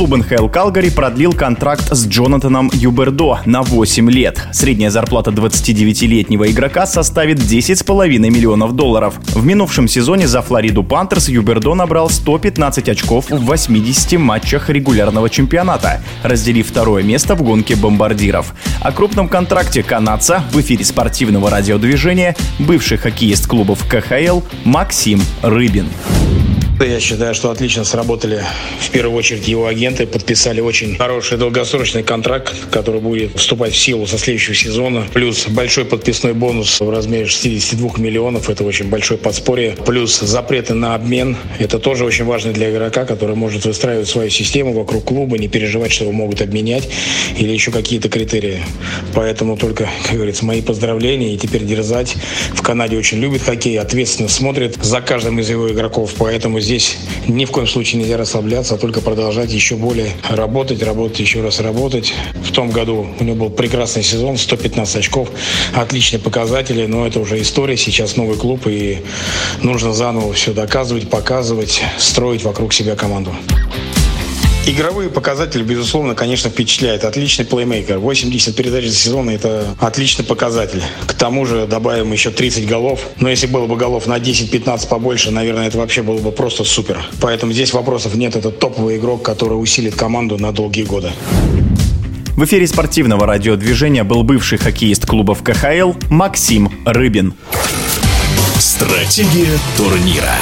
Клуб НХЛ Калгари продлил контракт с Джонатаном Юбердо на 8 лет. Средняя зарплата 29-летнего игрока составит 10,5 миллионов долларов. В минувшем сезоне за Флориду Пантерс Юбердо набрал 115 очков в 80 матчах регулярного чемпионата, разделив второе место в гонке бомбардиров. О крупном контракте канадца в эфире спортивного радиодвижения бывший хоккеист клубов КХЛ Максим Рыбин. Я считаю, что отлично сработали в первую очередь его агенты, подписали очень хороший долгосрочный контракт, который будет вступать в силу со следующего сезона. Плюс большой подписной бонус в размере 62 миллионов, это очень большое подспорье. Плюс запреты на обмен, это тоже очень важно для игрока, который может выстраивать свою систему вокруг клуба, не переживать, что его могут обменять или еще какие-то критерии. Поэтому только, как говорится, мои поздравления и теперь дерзать. В Канаде очень любят хоккей, ответственно смотрят за каждым из его игроков, поэтому здесь здесь ни в коем случае нельзя расслабляться, а только продолжать еще более работать, работать, еще раз работать. В том году у него был прекрасный сезон, 115 очков, отличные показатели, но это уже история, сейчас новый клуб, и нужно заново все доказывать, показывать, строить вокруг себя команду. Игровые показатели, безусловно, конечно, впечатляют. Отличный плеймейкер. 80 передач за сезон – это отличный показатель. К тому же добавим еще 30 голов. Но если было бы голов на 10-15 побольше, наверное, это вообще было бы просто супер. Поэтому здесь вопросов нет. Это топовый игрок, который усилит команду на долгие годы. В эфире спортивного радиодвижения был бывший хоккеист клубов КХЛ Максим Рыбин. Стратегия турнира.